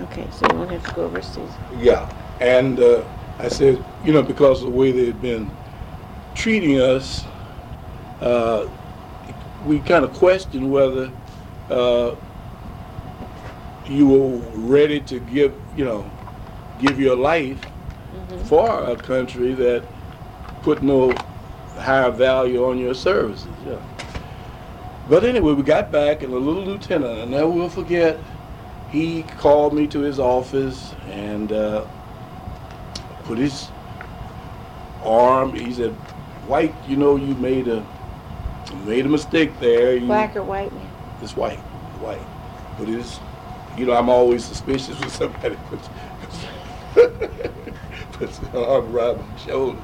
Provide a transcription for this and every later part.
Okay, so you won't have to go overseas. Yeah, and uh, I said, you know, because of the way they had been treating us, uh, we kind of questioned whether uh, you were ready to give, you know, give your life for a country that put no higher value on your services. Yeah. But anyway, we got back, and the little lieutenant, I never will forget, he called me to his office and uh, put his arm. He said, "White, you know, you made a you made a mistake there. You, Black or white man? It's white, white. But it's, you know, I'm always suspicious when somebody puts puts an arm around my shoulder.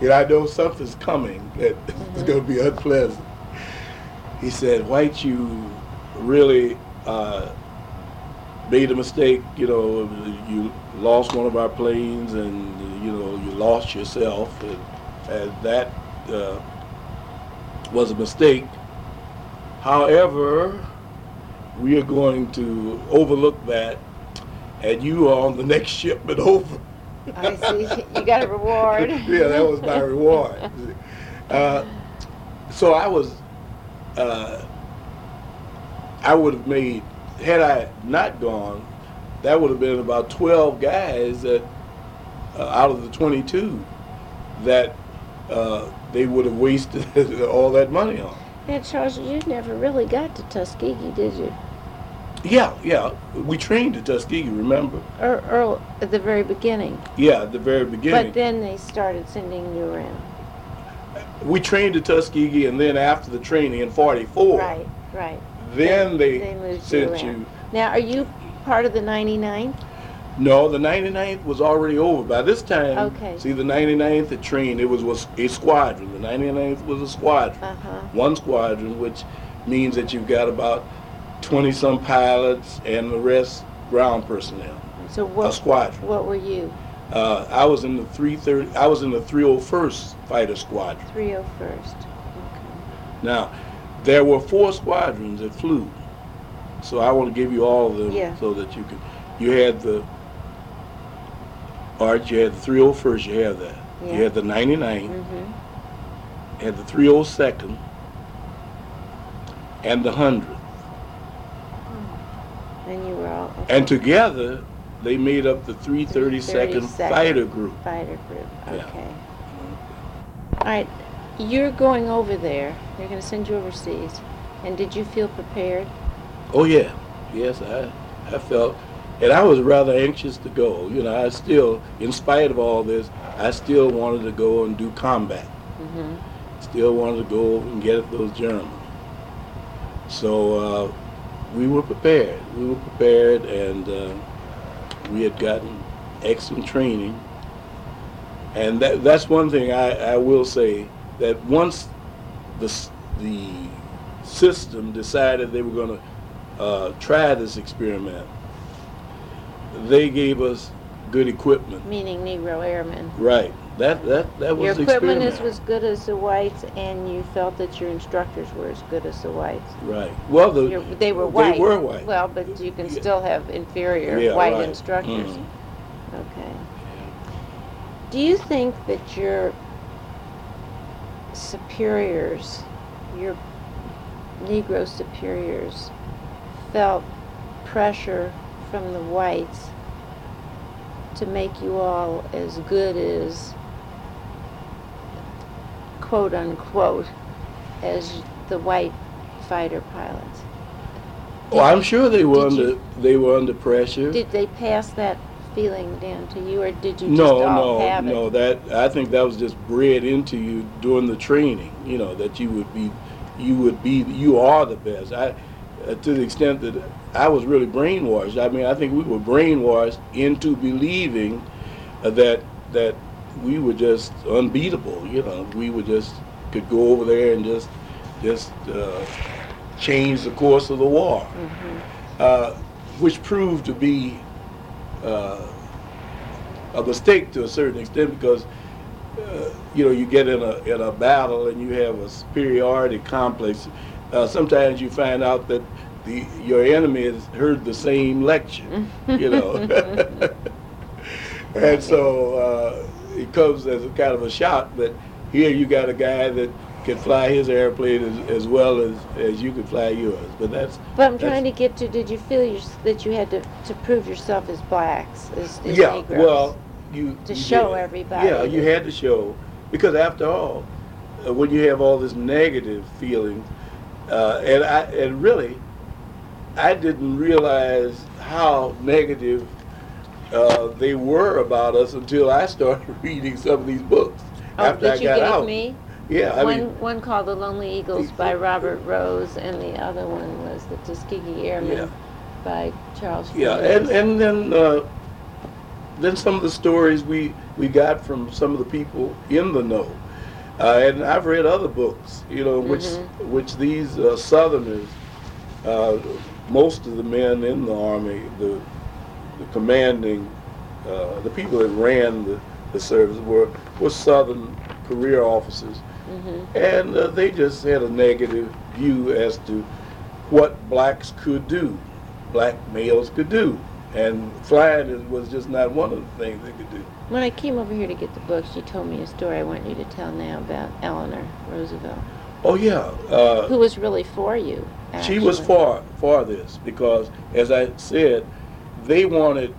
And I know something's coming that is going to be unpleasant. He said, White, you really uh, made a mistake. You know, you lost one of our planes and, you know, you lost yourself. And, and that uh, was a mistake. However, we are going to overlook that, and you are on the next shipment over. I see. You got a reward. yeah, that was my reward. Uh, so I was, uh, I would have made, had I not gone, that would have been about 12 guys that, uh, out of the 22 that uh, they would have wasted all that money on. Now, Charles, you never really got to Tuskegee, did you? Yeah, yeah. We trained at Tuskegee, remember? Or, or at the very beginning. Yeah, at the very beginning. But then they started sending you around. we trained at Tuskegee, and then after the training in '44, Right, right. Then they, They moved you sent around. you. Now, are you part of the 99th? No, the 99th was already over by this time. Okay. See, the 99th had trained. It was, was a squadron. The 99th was a squadron. Uh-huh. One squadron, which means that you've got about 20 some pilots and the rest ground personnel. So A what, squadron. what were you? Uh, I was in the 330. I was in the 301st Fighter Squadron. 301st. Okay. Now, there were four squadrons that flew. So I want to give you all of them Yeah. so that you can. You had the. Right, you had the 301st, you have that. Yeah. You had the 99th, Mm-hmm. you had the 302nd, and the 100th. And you were all. okay. And together, they made up the 332nd 332nd Fighter Group. Fighter group. Yeah. Okay. All right. You're going over there. They're going to send you overseas. And did you feel prepared? Oh yeah, yes, I, I felt, and I was rather anxious to go. You know, I still, in spite of all this, I still wanted to go and do combat. Mm-hmm. Still wanted to go and get at those Germans. So uh, we were prepared. We were prepared, and uh, we had gotten excellent training. And that, that's one thing I, I will say that once the the system decided they were going to uh, try this experiment, they gave us good equipment. Meaning Negro Airmen. Right. That that that was Your equipment is as good as the whites, and you felt that your instructors were as good as the whites. Right. Well, the Your- They were white. They were white. Well, but you can Yeah. still have inferior Yeah, white right. instructors. Mhm. Okay. Do you think that your superiors, your Negro superiors, felt pressure from the whites to make you all as good as, quote unquote, as the white fighter pilots? Well, I'm sure they were Did you- under they were under pressure. Did they pass that feeling down to you, or did you just no, all no, have it? no. That I think that was just bred into you during the training. You know that you would be, you would be, you are the best. I, uh, to the extent that I was really brainwashed. I mean, I think we were brainwashed into believing uh, that that we were just unbeatable. You know, we would just could go over there and just just uh, change the course of the war, Mhm. uh, which proved to be uh, a mistake to a certain extent because uh, you know you get in a in a battle and you have a superiority complex. Uh, sometimes you find out that the your enemy has heard the same lecture, you know. and so uh, it comes as a kind of a shock that here you got a guy that can fly his airplane as, as well as, as you can fly yours. But that's But I'm that's- trying to get to, did you feel your, that you had to, to prove yourself as blacks, as, as yeah, Negroes? well, you To you show did. everybody Yeah, you had to show because after all, uh, when you have all this negative feeling, uh, and I and really, I didn't realize how negative uh, they were about us until I started reading some of these books Oh, after I that you got gave out. me? Yeah, I one, mean, one called The Lonely Eagles by Robert Rose, and the other one was The Tuskegee Airmen Yeah. by Charles yeah, and and then uh, then some of the stories we we got from some of the people in the know. Uh, and I've read other books, you know, which Mhm. which these uh, Southerners, uh, most of the men in the army, the, the commanding, uh, the people that ran the, the service were were Southern career officers, Mhm. and uh, they just had a negative view as to what blacks could do, black males could do, and flying was just not one of the things they could do. When I came over here to get the books, you told me a story I want you to tell now about Eleanor Roosevelt, Oh yeah. Uh, who was really for you. She was for for this because, as I said, they wanted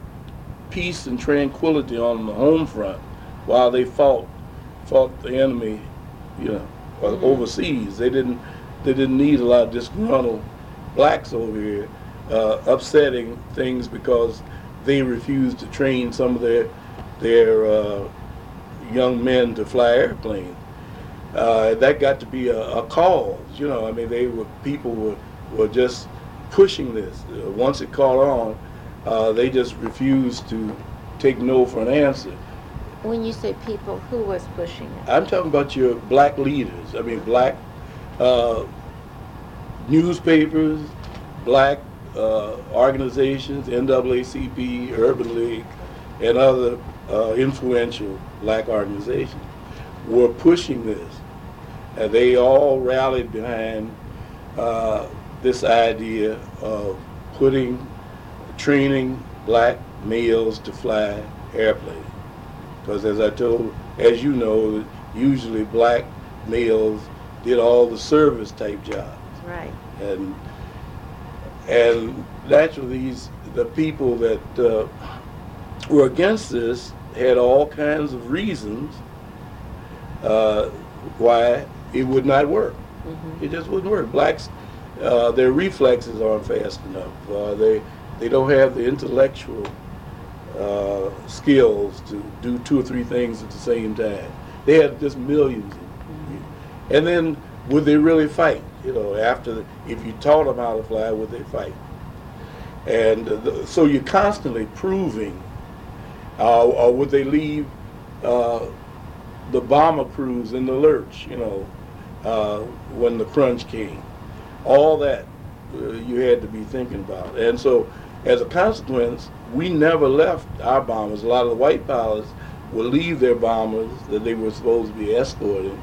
peace and tranquility on the home front, while they fought fought the enemy, you know, Mhm. overseas. They didn't they didn't need a lot of disgruntled blacks over here uh, upsetting things because they refused to train some of their their uh, young men to fly airplanes uh, that got to be a, a cause. You know, I mean, they were people were were just pushing this. Uh, once it caught on, uh, they just refused to take no for an answer. When you say people, who was pushing it? I'm talking about your black leaders. I mean, black uh, newspapers, black uh, organizations, NAACP, Urban League, and other uh, influential black organizations were pushing this. And they all rallied behind uh, this idea of putting, training black males to fly airplanes. Because as I told, as you know, usually black males did all the service type jobs. Right. And and naturally, these the people that uh, were against this had all kinds of reasons uh, why it would not work. hmm It just wouldn't work. Blacks, uh, their reflexes aren't fast enough. Uh, they they don't have the intellectual uh, skills to do two or three things at the same time. They had just 1000000s And then would they really fight? You know, after if you taught them how to fly, would they fight? And uh, the, so you're constantly proving, uh, or would they leave uh, the bomber crews in the lurch? You know, uh, when the crunch came, all that uh, you had to be thinking about. And so, as a consequence, we never left our bombers. A lot of the white pilots would leave their bombers that they were supposed to be escorting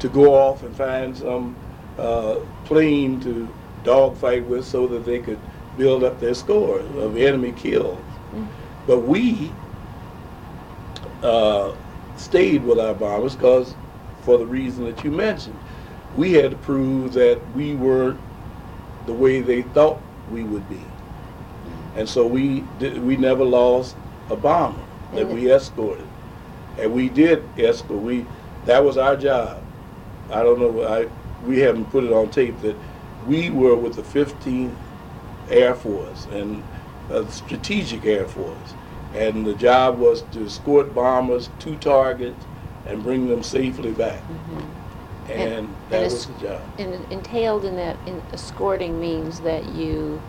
to go off and find some uh, plane to dogfight with so that they could build up their score of enemy kills. Mm. But we uh, stayed with our bombers because, for the reason that you mentioned, we had to prove that we were the way they thought we would be. And so we did, we never lost a bomber that we escorted. And we did escort. We that was our job. I don't know. I we haven't put it on tape that we were with the 15th Air Force and uh, Strategic Air Force, and the job was to escort bombers to targets and bring them safely back. hmm And, And- that and was the job. And entailed in that, in escorting means that you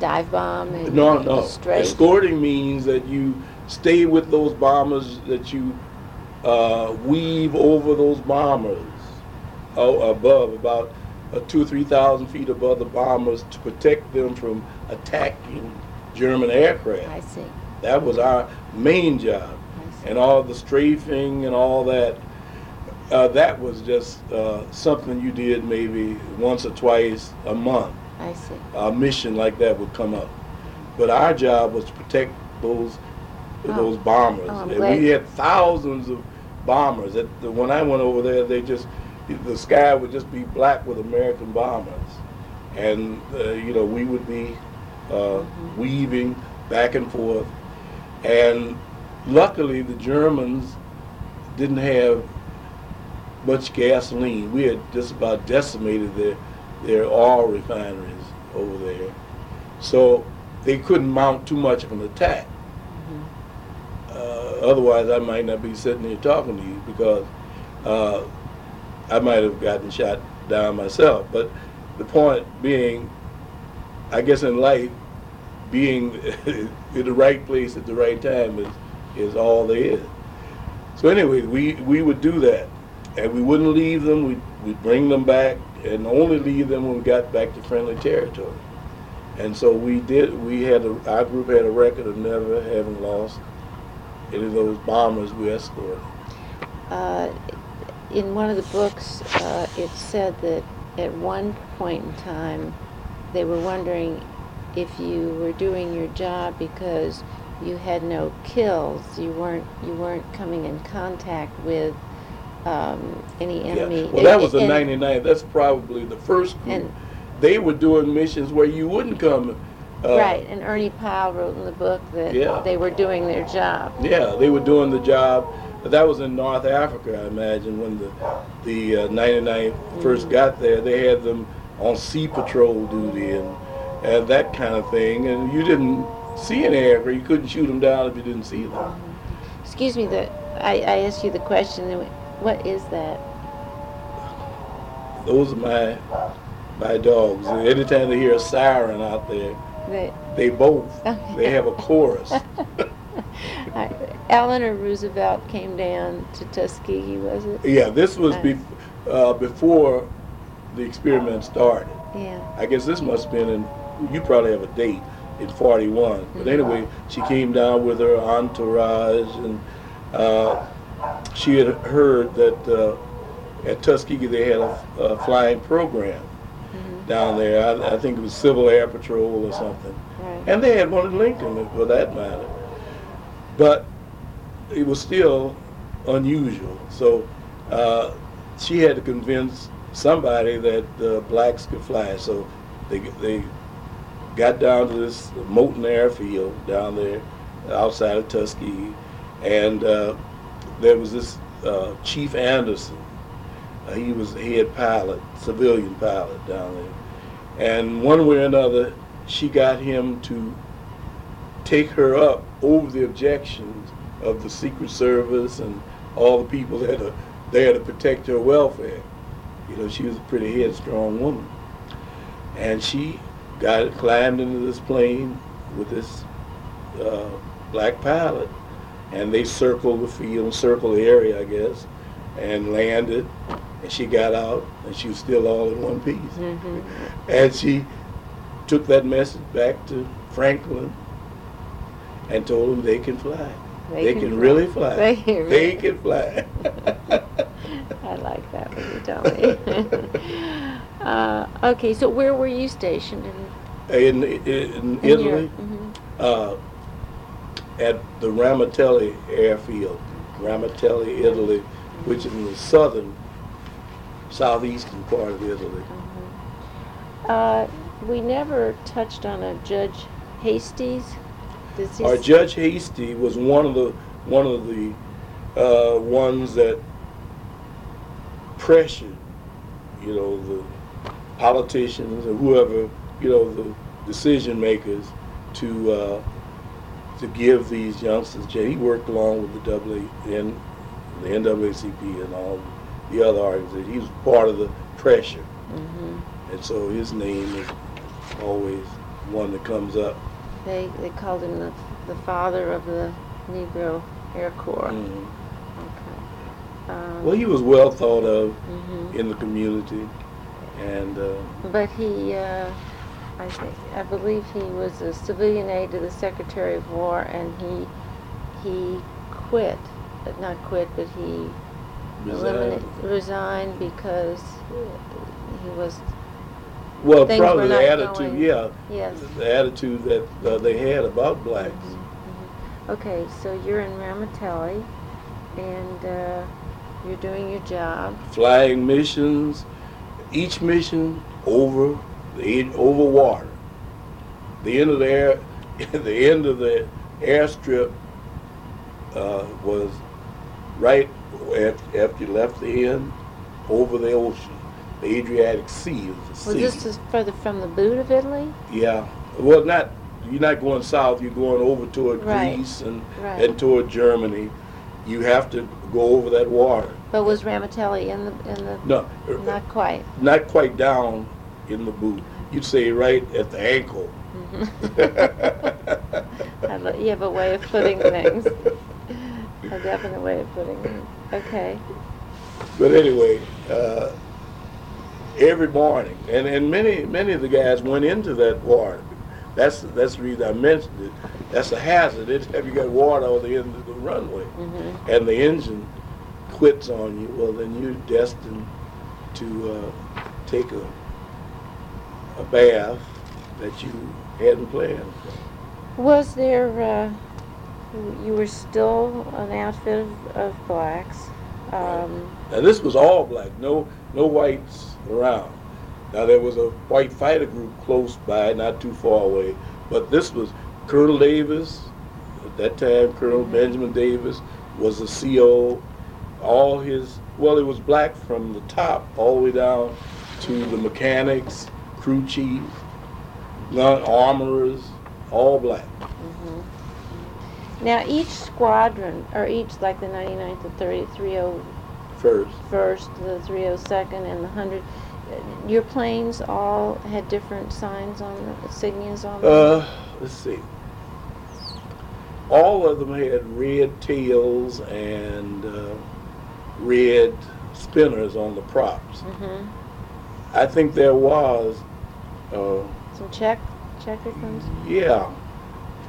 dive bomb and No, no. Escorting means that you stay with those bombers, that you uh, weave over those bombers oh, above, about uh, two or three thousand feet above the bombers to protect them from attacking German aircraft. I see. That was our main job. And all the strafing and all that Uh, that was just uh, something you did maybe once or twice a month. I see. A mission like that would come up. But our job was to protect those Oh. those bombers. Oh, and we had thousands of bombers. At the, when I went over there, they just the sky would just be black with American bombers, and uh, you know we would be uh, Mhm. weaving back and forth. And luckily, the Germans didn't have much gasoline. We had just about decimated their their oil refineries over there, so they couldn't mount too much of an attack. Mhm. Uh, otherwise, I might not be sitting here talking to you because uh, I might have gotten shot down myself. But the point being, I guess in life, being in the right place at the right time is is all there is. So anyway, we we would do that, and we wouldn't leave them. We we'd bring them back, and only leave them when we got back to friendly territory. And so we did. We had a, our group had a record of never having lost any of those bombers we escorted. Uh, in one of the books, uh, it said that at one point in time, they were wondering if you were doing your job because you had no kills. You weren't you weren't coming in contact with um, any enemy. Yeah. Well, that was the And- 99. That's probably the first group. And- they were doing missions where you wouldn't come. Uh, right, and Ernie Powell wrote in the book that Yeah. they were doing their job. Yeah, they were doing the job. But that was in North Africa, I imagine, when the the uh, 99 first Mhm. got there. They had them on sea patrol duty and and that kind of thing. And you didn't see an aircraft. You couldn't shoot them down if you didn't see them. Excuse me, that I, I asked you the question. And What is that? Those are my my dogs. Anytime they hear a siren out there, That they both. They have a chorus. I- Eleanor Roosevelt came down to Tuskegee, was it? Yeah, this was be, uh, before the experiment started. Yeah. I guess this must have been in, you probably have a date, in 41. But Mhm. anyway, she came down with her entourage and uh, she had heard that uh, at Tuskegee they had a, a flying program Mhm. down there. I, I think it was Civil Air Patrol or something. Right. And they had one in Lincoln for that matter. But it was still unusual. So uh, she had to convince somebody that uh, blacks could fly. So they they got down to this Moton Airfield down there outside of Tuskegee, and uh, there was this uh, Chief Anderson. Uh, he was head pilot, civilian pilot down there, and one way or another, she got him to take her up over the objections of the Secret Service and all the people that are there to protect her welfare. You know, she was a pretty headstrong woman. And she got climbed into this plane with this uh, black pilot, and they circled the field, circled the area, I guess, and landed. And she got out, and she was still all in one piece. Mhm. And she took that message back to Franklin and told him they can fly. They, can, fly. really fly. They can really- They can fly. I like that when you tell me. uh, okay, so where were you stationed in, in, in, in in Italy? Mhm. uh, at the Ramitelli airfield, Ramitelli, Italy, which is in the southern, southeastern part of Italy. Mhm. Uh, we never touched on a Judge he Our Judge Hastie was one of the one of the uh, ones that pressured, you know, the politicians or whoever, you know, the decision makers to uh, to give these youngsters. Jay, he worked along with the WN, the NAACP and all the other organizations. He was part of the pressure, Mhm. and so his name is always one that comes up. They they called him the the father of the Negro Air Corps. Mhm. Okay. Um, Well, he was well thought of mhm. in the community, and uh, But he, uh, I think, I believe he was a civilian aide to the Secretary of War, and he he quit, not quit, but he resigned. because he was, Well, things probably were the attitude, going- yeah, yes. the attitude that uh, they had about blacks. Mhm. Okay, so you're in Ramitelli, and uh, you're doing your job. Flying missions, each mission over the over water. The end of the air, the end of the airstrip uh, was right after, after you left the end over the ocean. The Adriatic Sea is the Was sea. this is further from the boot of Italy? Yeah. Well, not you're not going south. You're going over toward Right. Greece and Right. and toward Germany. You have to go over that water. But was Ramitelli in the in the? No, Not quite. not quite down in the boot. You'd say right at the ankle. Lo- you have a way of putting things. A definite way of putting it. Okay. But anyway, uh, every morning, and, and many many of the guys went into that water. That's that's the reason I mentioned it. That's a hazard. It's, have you got water on the end of the runway, hmm and the engine quits on you, well then you're destined to uh, take a a bath that you hadn't planned. Was there? Uh, you were still an outfit of, of blacks. Um, Now this was all black, no no whites around. Now there was a white fighter group close by, not too far away, but this was Colonel Davis. At that time, Colonel Mhm. Benjamin Davis was the CO. All his well, it was black from the top all the way down to the mechanics, crew chief, gun armorers, all black. mhm. Now each squadron, or each like the 99th, the 30, 301st, First, the 302nd, and the 100, uh, your planes all had different signs on them, insignias on them? Uh, let's see. All of them had red tails and uh, red spinners on the props. hmm I think there was, uh, Some check, checkered ones? yeah.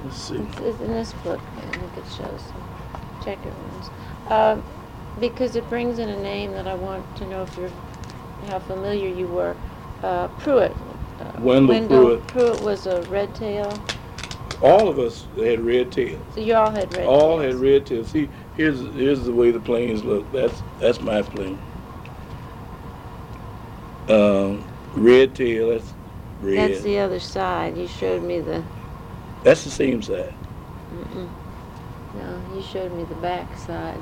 Let's see. It's, it's in this book, I think it shows some checkered ones. Um, because it brings in a name that I want to know if you're, how familiar you were. Uh, Pruitt. Uh, Wendell Pruitt. Pruitt was a red tail. All of us had red tails. So you all had red All tails. had red tails. See, here's here's the way the planes look. That's that's my plane. Um, red tail. That's red. That's the other side. You showed me the. that's the same side. Mm-mm. No, you showed me the back side.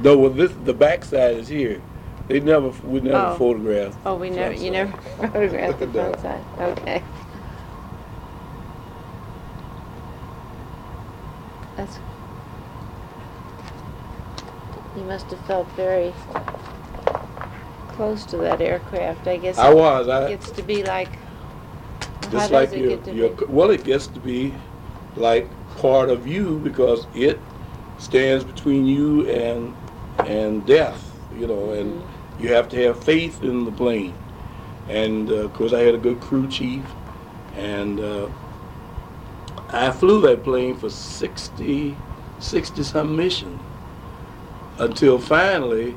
No, well, this the back side is here. They never, we never Oh. photographed. Oh, we the never. You side. never photographed the No. front side. Okay. That's. You must have felt very close to that aircraft. I guess I it was. I gets to be like. Just like it your, your well, it gets to be like part of you because it stands between you and and death. You know, and Mm-hmm. you have to have faith in the plane. And uh, of course, I had a good crew chief, and uh, I flew that plane for 60, 60 some missions until finally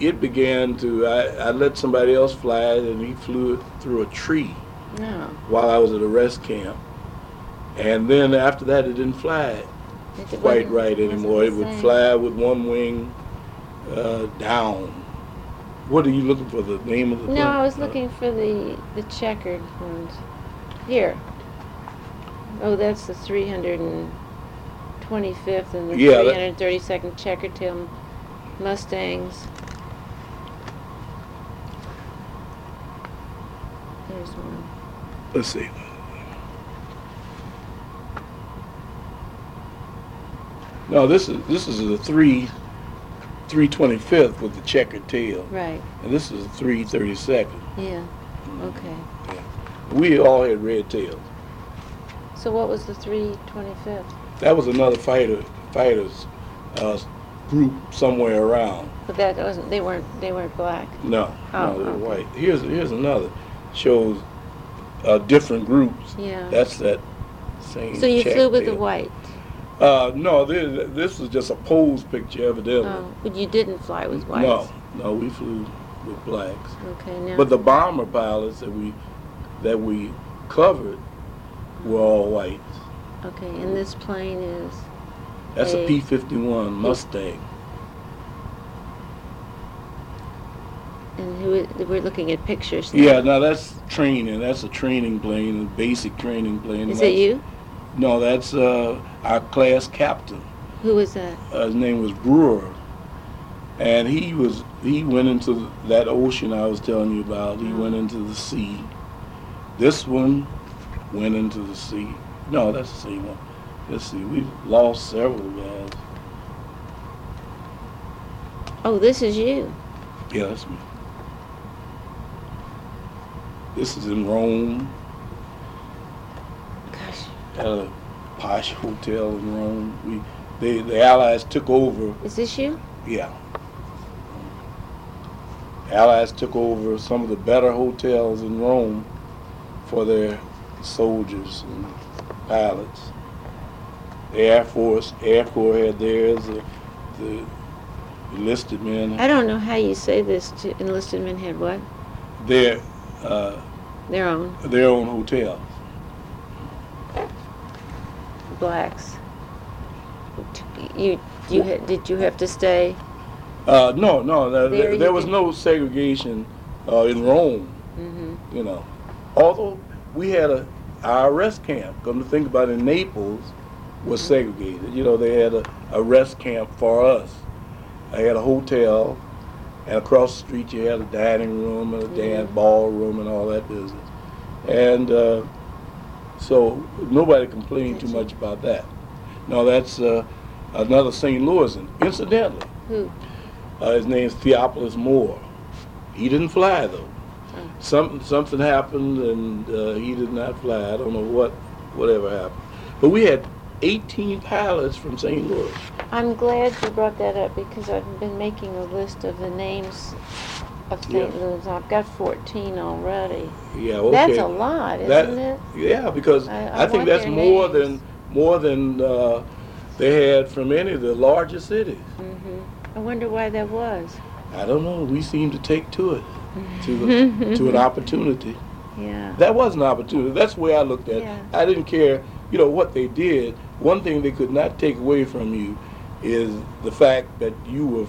it began to. I, I let somebody else fly it, and he flew it through a tree No. while I was at a rest camp. And then after that, it didn't fly it quite wasn't- right anymore. It would fly with one wing uh, down. What are you looking for? The name of the? No, I was looking for the the checkered ones. Here. Oh, that's the 325th and the Yeah, 332nd checkered tail Mustangs. There's one. Let's see. No, this is this is the three, three twenty fifth with the checkered tail, Right. and this is the three thirty second. Yeah. Okay. We all had red tails. So what was the 325th? That was another fighter fighters uh, group somewhere around. But that wasn't. They weren't. They weren't black. No, Oh, no, they're okay. white. Here's here's another shows uh, different groups. Yeah. That's that same. so you flew with the white. Uh, no, this, this was just a pose picture, evidently. Oh, but you didn't fly with whites? No, no, we flew with blacks. Okay, now. But the bomber pilots that we that we covered were all whites. Okay, and this plane is, That's a A- P-51 Mustang. And who, we're looking at pictures now. Yeah, now that's training. That's a training plane, a basic training plane. Is it you? No, that's uh, our class captain. Who was that? Uh, his name was Brewer, and he was he went into that ocean I was telling you about. He went into the sea. This one went into the sea. No, that's the same one. Let's see, we've lost several guys. Oh, this is you. Yeah, that's me. This is in Rome Gosh, at a posh hotel in Rome. We they the Allies took over is this you? Yeah. Allies took over some of the better hotels in Rome for their soldiers and pilots. The Air Force, Air Corps had theirs. The, the enlisted men, I don't know how you say this to enlisted men had what? their uh, Their own, their own hotel. blacks. You, you, did you have to stay? Uh, no, no, there, There there, was can- no segregation uh, in Rome. Mm-hmm. you know. Although we had a IRS camp, come to think about it, in Naples was segregated. You know, they had a, a rest camp for us. I had a hotel, and across the street you had a dining room and a dance Mhm. ballroom and all that business. And uh, so nobody complained too much about that. Now, that's uh, another St. Louisan. Incidentally, Who? uh, his name's Theophilus Moore. He didn't fly though. Oh. Something something happened and uh, he did not fly. I don't know what whatever happened. But we had 18 pilots from St. Louis. I'm glad you brought that up because I've been making a list of the names of St. Yeah. Louis. I've got 14 already. Yeah, okay. That's a lot, isn't That- it? Yeah, because I- I, I think that's more names. than more than uh, they had from any of the larger cities. Mm-hmm. I wonder why that was. I don't know. We seem to take to it, to the, to an opportunity. Yeah. That was an opportunity. That's the way I looked at it. I didn't care, you know, what they did. One thing they could not take away from you is the fact that you were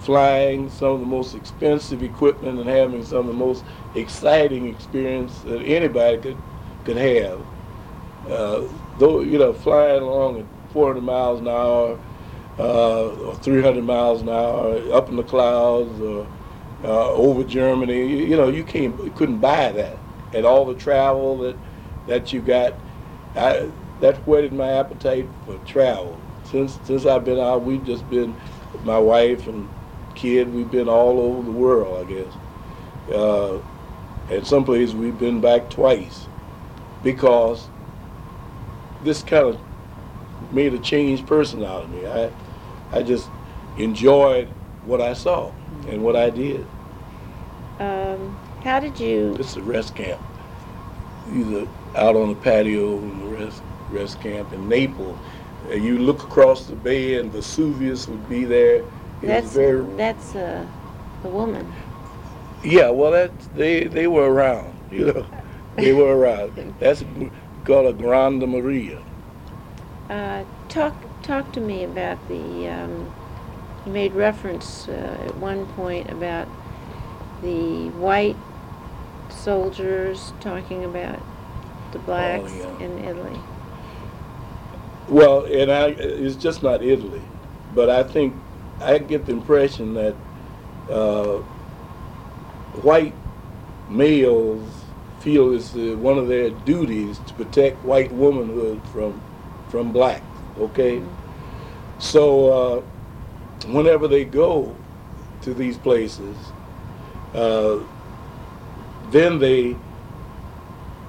flying some of the most expensive equipment and having some of the most exciting experience that anybody could could have. Uh, though, you know, flying along at 400 miles an hour uh, or 300 miles an hour up in the clouds or uh, over Germany. You, you know, you can't, couldn't buy that. And all the travel that that you got, I, that whetted my appetite for travel. Since since I've been out, we've just been, my wife and kid, we've been all over the world, I guess. Uh, and some places we've been back twice because this kind of made a changed person out of me. I, I just enjoyed what I saw and what I did. Um, how did you? This is a rest camp. Either out on the patio in the rest rest camp in Naples. And you look across the bay and Vesuvius would be there. It That's very that's a, a woman. yeah. Well, that they they were around. You know, they were around. That's called a Grande Maria. Uh, talk talk to me about the. Um, you made reference uh, at one point about the white soldiers talking about the blacks yeah. in Italy. Well, and I, it's just not Italy, but I think I get the impression that uh, white males feel it's uh, one of their duties to protect white womanhood from from black. Okay, so uh, whenever they go to these places, uh, then they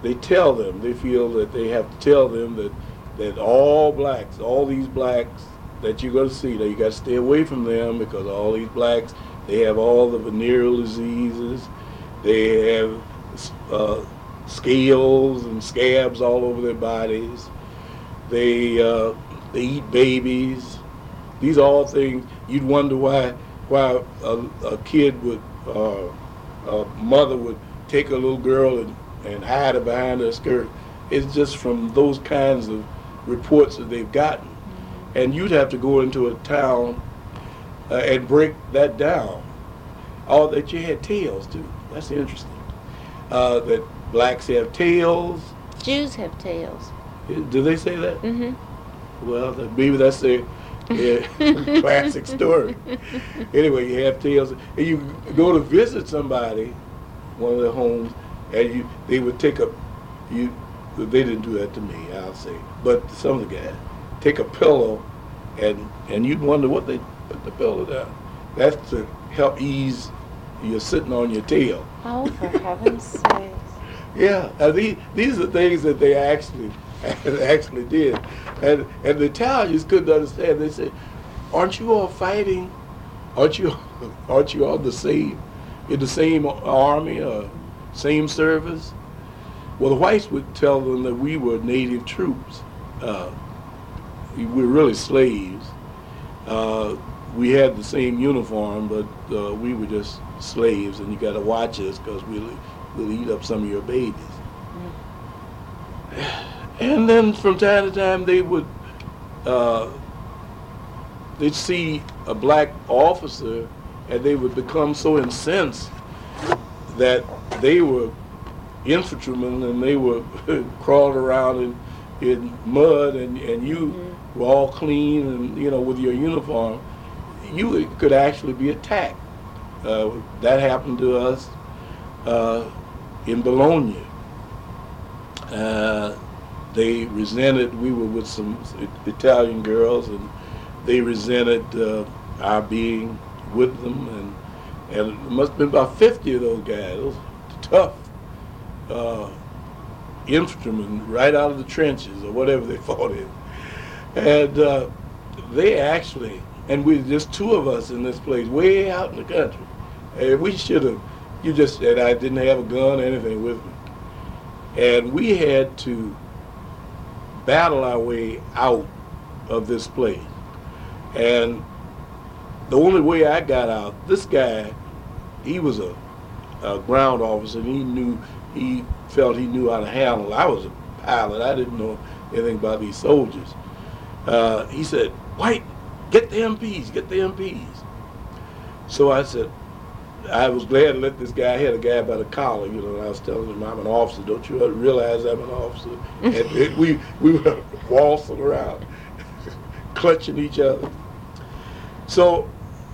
they tell them they feel that they have to tell them that that all blacks, all these blacks that you're going to see, that you got to stay away from them because all these blacks, they have all the venereal diseases, they have uh, scales and scabs all over their bodies, they uh, they eat babies. These are all things you'd wonder why why a, a kid would uh, a mother would take a little girl and, and hide her behind her skirt. It's just from those kinds of reports that they've gotten. And you'd have to go into a town uh, and break that down. All that you had tails too. That's interesting. Uh, that blacks have tails. Jews have tails. Do they say that? Mm-hmm. Well, maybe that's a yeah, classic story. Anyway, you have tails, and you go to visit somebody, one of their homes, and you they would take a you. They didn't do that to me, I'll say, but some of the guys take a pillow, and and you'd wonder what they put the pillow down. That's to help ease you're sitting on your tail. Oh, for heaven's sakes. Yeah, uh, these these are things that they actually actually did, and and the Italians couldn't understand. They said, "Aren't you all fighting? Aren't you aren't you all the same in the same army or same service?" Well, the whites would tell them that we were native troops. Uh, we were really slaves. Uh, we had the same uniform, but uh, we were just slaves, and you got to watch us because we'll, we'll eat up some of your babies. And then from time to time, they would uh, they'd see a black officer, and they would become so incensed that they were infantrymen and they were crawling around in, in mud, and, and you were all clean and you know with your uniform, you could actually be attacked. Uh, that happened to us uh, in Bologna. Uh, they resented, we were with some Italian girls, and they resented uh, our being with them. And, and it must have been about 50 of those guys, those tough uh, infantrymen right out of the trenches or whatever they fought in. And uh, they actually, and we just two of us in this place, way out in the country. And we should have, you just said I didn't have a gun or anything with me. And we had to battle our way out of this place. And the only way I got out, this guy, he was a, a ground officer and he knew, he felt he knew how to handle. I was a pilot. I didn't know anything about these soldiers. Uh, he said, White, get the MPs, get the MPs. So I said, I was glad to let this guy, I had a guy by the collar, you know, and I was telling him, I'm an officer, don't you realize I'm an officer? and it, we, we were waltzing around, clutching each other. So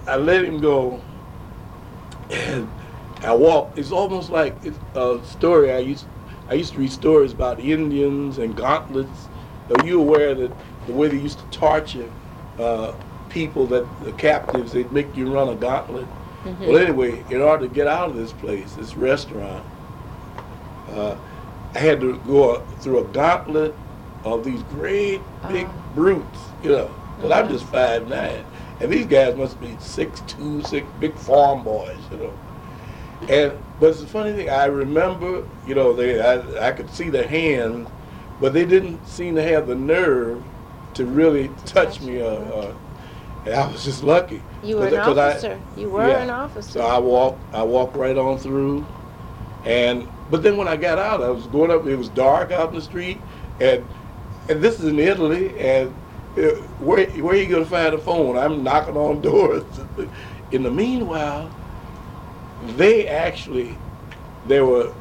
I let him go, and I walked. It's almost like it's a story I used. I used to read stories about Indians and gauntlets. Are you aware that the way they used to torture uh, people, that the captives, they'd make you run a gauntlet. Mm-hmm. Well, anyway, in order to get out of this place, this restaurant, uh, I had to go through a gauntlet of these great big Oh. brutes, you know, because I'm Mhm. just five nine, and these guys must be six two, six big farm boys, you know. And but it's a funny thing. I remember, you know, they I, I could see the hands, but they didn't seem to have the nerve to really touch touch me. Uh, uh, and I was just lucky. You were an 'Cause I- officer. You were yeah. an officer. So I walked, I walked right on through, and but then when I got out, I was going up. It was dark out in the street, and and this is in Italy, and uh, where where you gonna find a phone? I'm knocking on doors. In the meanwhile, they actually there were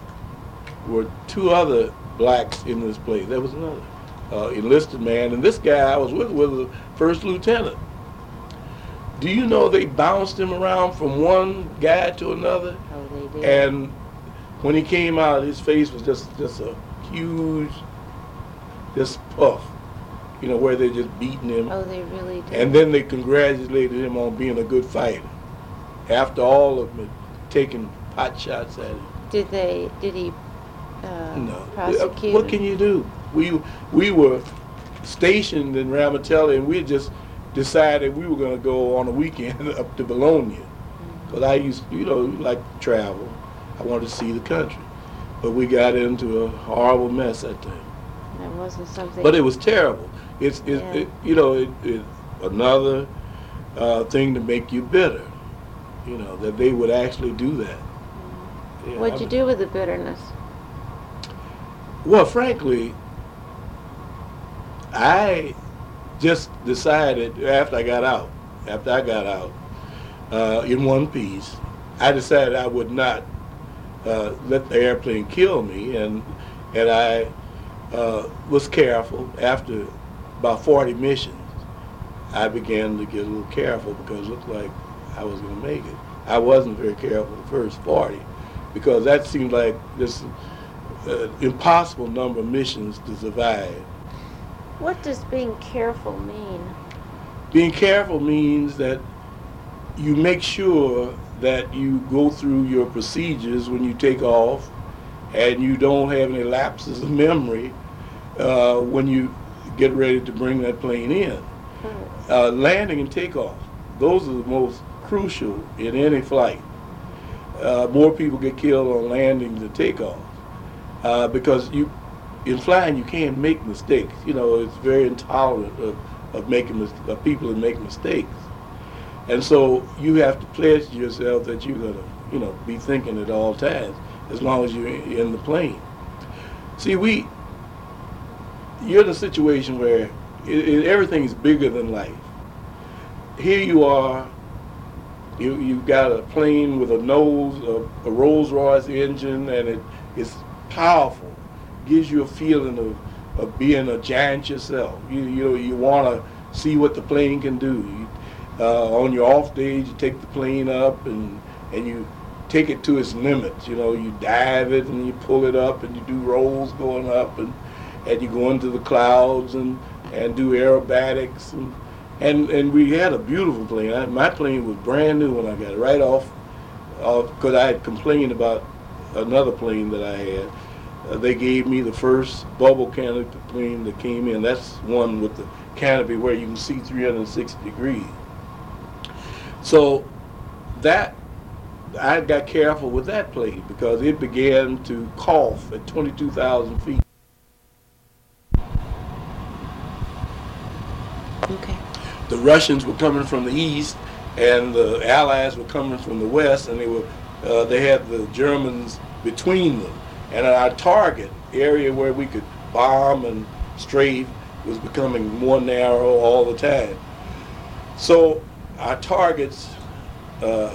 were two other blacks in this place. There was another uh, enlisted man, and this guy I was with was a first lieutenant. Do you know they bounced him around from one guy to another? oh, they did. And when he came out, his face was just just a huge, just puff, you know, where they just beating him. oh, they really did. And then they congratulated him on being a good fighter. After all of them taken pot shots at him. did they? Did he uh, No. prosecute? What can you do? We we were stationed in Ramitelli, and we just decided we were going to go on a weekend up to Bologna. Because I used, you know, like to travel. I wanted to see the country. But we got into a horrible mess that time. That wasn't something. But it was terrible. It's, it's Yeah. it, you know, it, it, another uh, thing to make you bitter. You know, that they would actually do that. Yeah, What'd you I- do with the bitterness? Well, frankly, I just decided after I got out, after I got out, uh, in one piece, I decided I would not uh, let the airplane kill me, and and I uh, was careful. After about 40 missions, I began to get a little careful because it looked like I was going to make it. I wasn't very careful the first 40 because that seemed like this uh, impossible number of missions to survive. What does being careful mean? Being careful means that you make sure that you go through your procedures when you take off and you don't have any lapses of memory uh, when you get ready to bring that plane in. Hmm. Uh, landing and takeoff, those are the most crucial in any flight. Uh, more people get killed on landing than takeoff uh, because you, in flying, you can't make mistakes. You know, it's very intolerant of, of making of people that make mistakes, and so you have to pledge yourself that you're gonna, you know, be thinking at all times as long as you're in the plane. See, we, you're in a situation where it, it, everything's bigger than life. Here you are, you, you've got a plane with a nose, a, a Rolls Royce engine, and it, it's powerful. Gives you a feeling of, of being a giant yourself. You, you know, you want to see what the plane can do. You, uh, on your off days, you take the plane up and, and you take it to its limits. You know, you dive it and you pull it up and you do rolls going up and, and you go into the clouds and, and do aerobatics and, and and we had a beautiful plane. I, my plane was brand new when I got it right off, because I had complained about another plane that I had. Uh, they gave me the first bubble canopy plane that came in. That's one with the canopy where you can see 360 degrees. So that I got careful with that plane because it began to cough at 22,000 feet. Okay. The Russians were coming from the east, and the Allies were coming from the west, and they were uh, they had the Germans between them, and our target area where we could bomb and strafe was becoming more narrow all the time. So our targets, uh,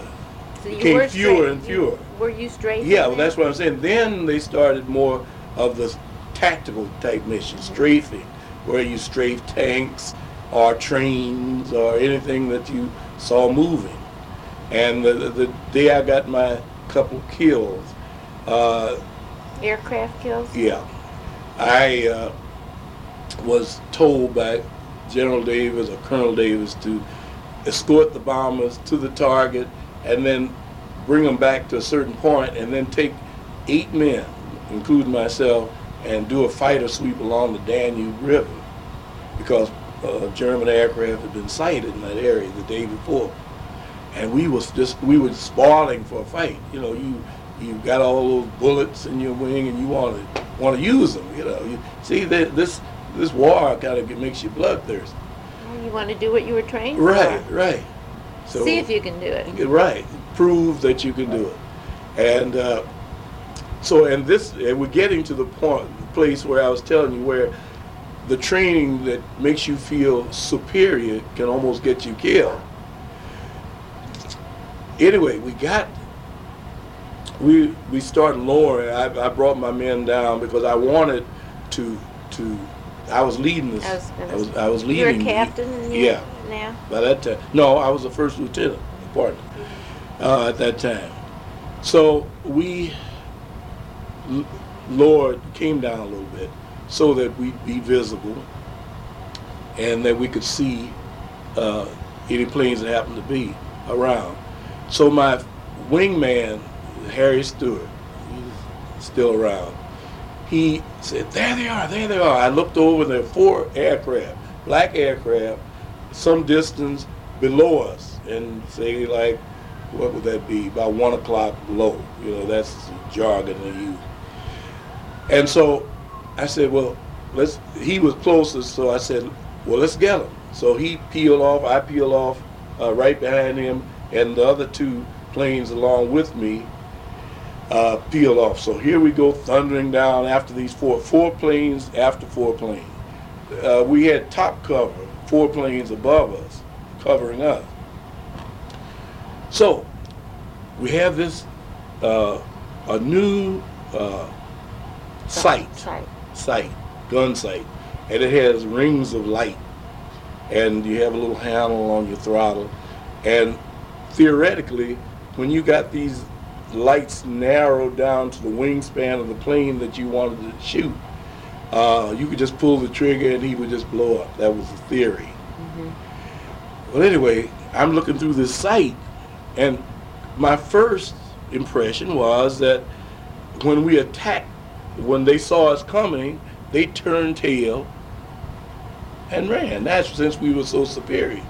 So Became fewer straight- and you- fewer. Were you straight? yeah, well, that's what I'm saying. Then they started more of the tactical type missions, strafing, where you strafe tanks or trains or anything that you saw moving. And the, the, the day I got my couple kills, uh, Aircraft kills? yeah, I uh, was told by General Davis or Colonel Davis to escort the bombers to the target and then bring them back to a certain point and then take eight men, including myself, and do a fighter sweep along the Danube River because uh, German aircraft had been sighted in that area the day before. And we was just we were spoiling for a fight. You know, you you got all those bullets in your wing and you want to want to use them. You know, you see that this this war kind of makes you bloodthirsty. Well, You want to do what you were trained Right, for. right. So See if you can do it. Right. Prove that you can do it. And uh, so, and this, and we're getting to the point, the place where I was telling you where the training that makes you feel superior can almost get you killed. Anyway, we got, we we started lowering. I, I brought my men down because I wanted to to. I was leading this. I was I was, I was You're a leading. the- captain Yeah. now? by that time. No, I was the first lieutenant, pardon, uh, at that time. So we l- lowered, came down a little bit so that we'd be visible and that we could see uh, any planes that happened to be around. So my wingman, Harry Stewart, he's still around, he said, there they are, there they are. I looked over, and there were four aircraft, black aircraft, some distance below us, and say like, what would that be? About one o'clock below. You know, that's jargon they use. And so I said, well, let's. He was closest, so I said, well, let's get him. So he peeled off, I peeled off uh, right behind him, and the other two planes along with me uh, peeled off. So here we go thundering down after these four, four planes after four planes. Uh, we had top cover, four planes above us, covering us. So we have this, uh, a new uh, sight Sight. Sight, gun sight, and it has rings of light, and you have a little handle on your throttle, and theoretically, when you got these lights narrowed down to the wingspan of the plane that you wanted to shoot, uh, you could just pull the trigger and he would just blow up. That was the theory. Well, anyway, I'm looking through this sight, and my first impression was that when we attacked, when they saw us coming, they turned tail and ran. That's since we were so superior.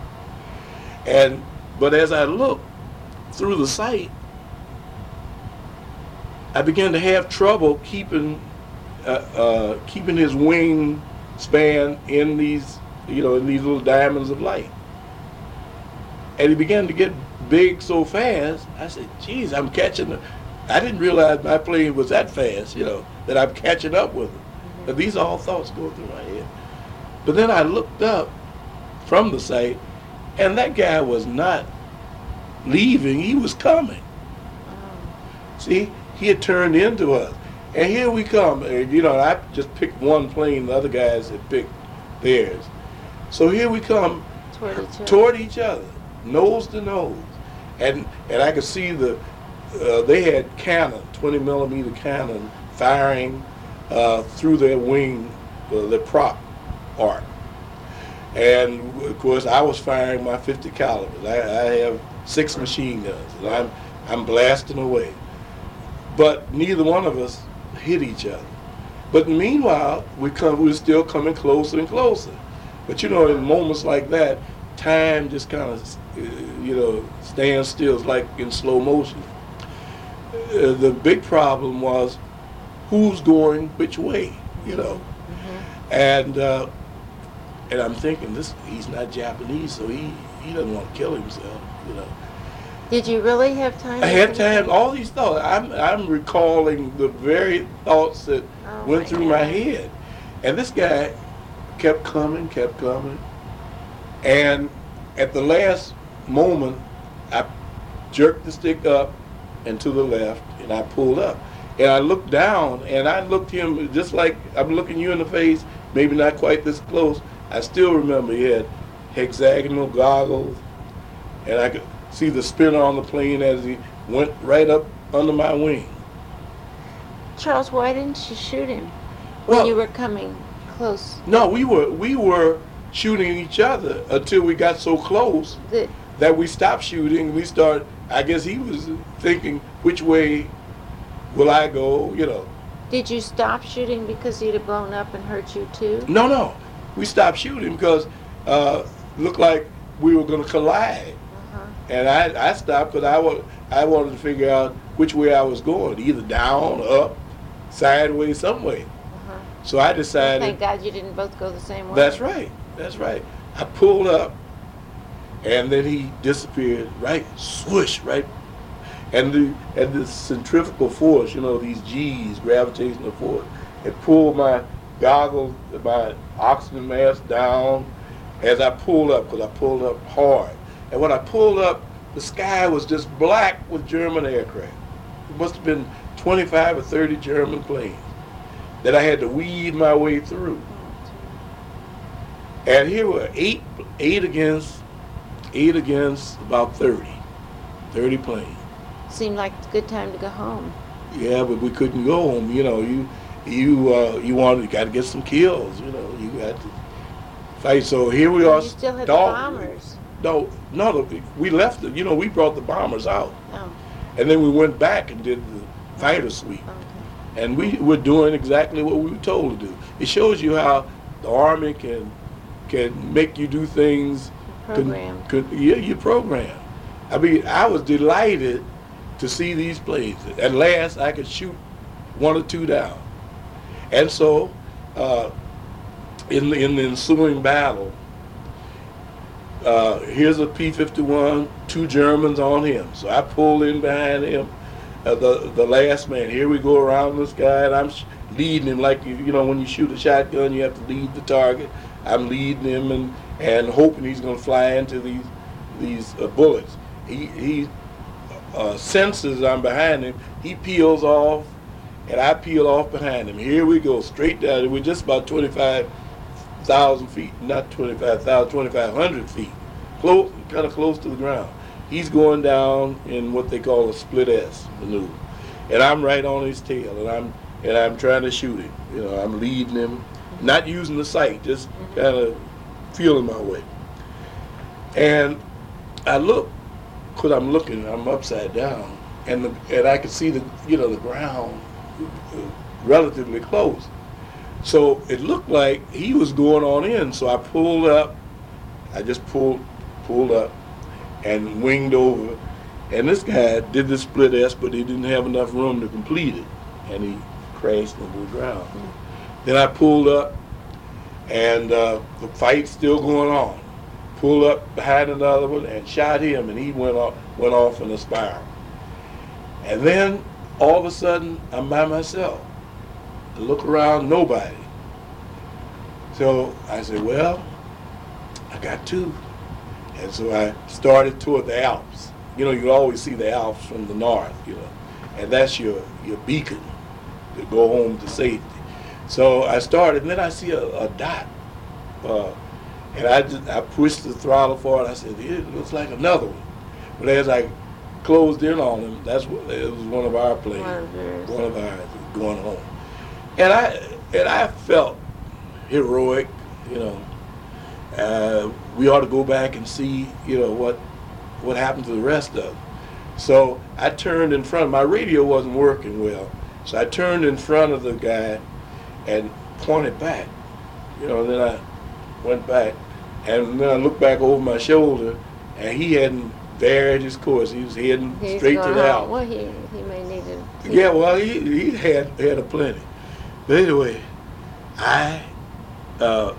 And but as I looked through the sight, I began to have trouble keeping uh, uh, keeping his wing span in these you know in these little diamonds of light. And he began to get big so fast. I said, "Geez, I'm catching." The, I didn't realize my plane was that fast, you know, that I'm catching up with him. Mm-hmm. But these are all thoughts going through my head. But then I looked up from the sight, and that guy was not leaving; he was coming. Oh. See, he had turned into us. And here we come. And, you know, I just picked one plane, the other guys had picked theirs. So here we come Toward each other. toward each other, nose to nose. And and I could see the, uh, they had cannon, 20 millimeter cannon, firing uh, through their wing, uh, their prop arc. And of course, I was firing my 50 calibers. I, I have six machine guns, and I'm I'm blasting away. But neither one of us hit each other. But meanwhile, we come we're still coming closer and closer. But you know, in moments like that, time just kind of you know stands still, it's like in slow motion. Uh, the big problem was who's going which way, you know. And uh, and I'm thinking this he's not Japanese, so he he doesn't want to kill himself, you know. Did you really have time? I had time. All these thoughts. I'm I'm recalling the very thoughts that Oh, went my through my head, and this guy kept coming, kept coming, and at the last moment, I jerked the stick up and to the left, and I pulled up, and I looked down, and I looked him just like I'm looking you in the face, maybe not quite this close. I still remember he had hexagonal goggles, and I could see the spinner on the plane as he went right up under my wing. Charles, why didn't you shoot him Well- when you were coming close? No, we were we were shooting each other until we got so close The, that we stopped shooting. We started. I guess he was thinking, which way will I go? You know. did you stop shooting because he'd have blown up and hurt you too? No, no. We stopped shooting because uh, looked like we were going to collide, Uh-huh. and I I stopped because I wa- I wanted to figure out which way I was going, either down, up, sideways, some way. Uh-huh. So I decided. Thank God you didn't both go the same way. That's right. That's right. I pulled up, and then he disappeared. Right, swoosh, right, and the and the centrifugal force, you know, these G's, gravitational force, it pulled my goggles, my oxygen mask down as I pulled up because I pulled up hard. And when I pulled up, the sky was just black with German aircraft. It must have been 25 or 30 German planes that I had to weave my way through. And here were eight, eight against, eight against about 30, 30 planes. Seemed like a good time to go home. Yeah, but we couldn't go home. You know, you, you, uh, you wanted, you got to get some kills. You know, you got to fight. So here we are. you still had the dog- bombers. No, no, no, we left it. You know, we brought the bombers out, Oh, and then we went back and did the fighter sweep. okay. and we were doing exactly what we were told to do. It shows you how the army can can make you do things. Program. Could, yeah, you program. I mean, I was delighted to see these planes. At last, I could shoot one or two down, and so uh, in the, in the ensuing battle, uh, here's a P-51, two Germans on him. So I pulled in behind him, uh, the the last man. Here we go around this guy, and I'm sh- leading him like you you know when you shoot a shotgun, you have to lead the target. I'm leading him and and hoping he's going to fly into these these uh, bullets. He he uh, senses I'm behind him. He peels off, and I peel off behind him. Here we go, straight down. We're just about 25,000 feet, not 25,000, 2,500 feet, close, kind of close to the ground. He's going down in what they call a split S maneuver, and I'm right on his tail, and I'm and I'm trying to shoot him. You know, I'm leading him, not using the sight, just kind of feeling my way. And I look, cause I'm looking, I'm upside down, and the, and I could see the you know the ground relatively close. So it looked like he was going on in. So I pulled up. I just pulled pulled up and winged over. And this guy did the split S, but he didn't have enough room to complete it, and he crashed into the ground. Then I pulled up, and uh, the fight's still going on. Pulled up behind another one and shot him, and he went off went off in a spiral. And then all of a sudden, I'm by myself. I look around, nobody. So I said, well, I got two. And so I started toward the Alps. You know, you always see the Alps from the north, you know, and that's your, your beacon to go home to safety. So I started, and then I see a, a dot. Uh, and I just, I pushed the throttle forward. I said, it looks like another one. But as I closed in on him, that's what, it was one of our planes. One of. One of ours going home. And I, and I felt heroic, you know. Uh, we ought to go back and see, you know, what what happened to the rest of them. So I turned in front. My radio wasn't working well, so I turned in front of the guy and pointed back. You know, then I went back, and then I looked back over my shoulder, and he hadn't varied his course. He was heading He's straight to the. Alps. Well, he, he may need to. Yeah, well, he, he had had a plenty. But anyway, I uh,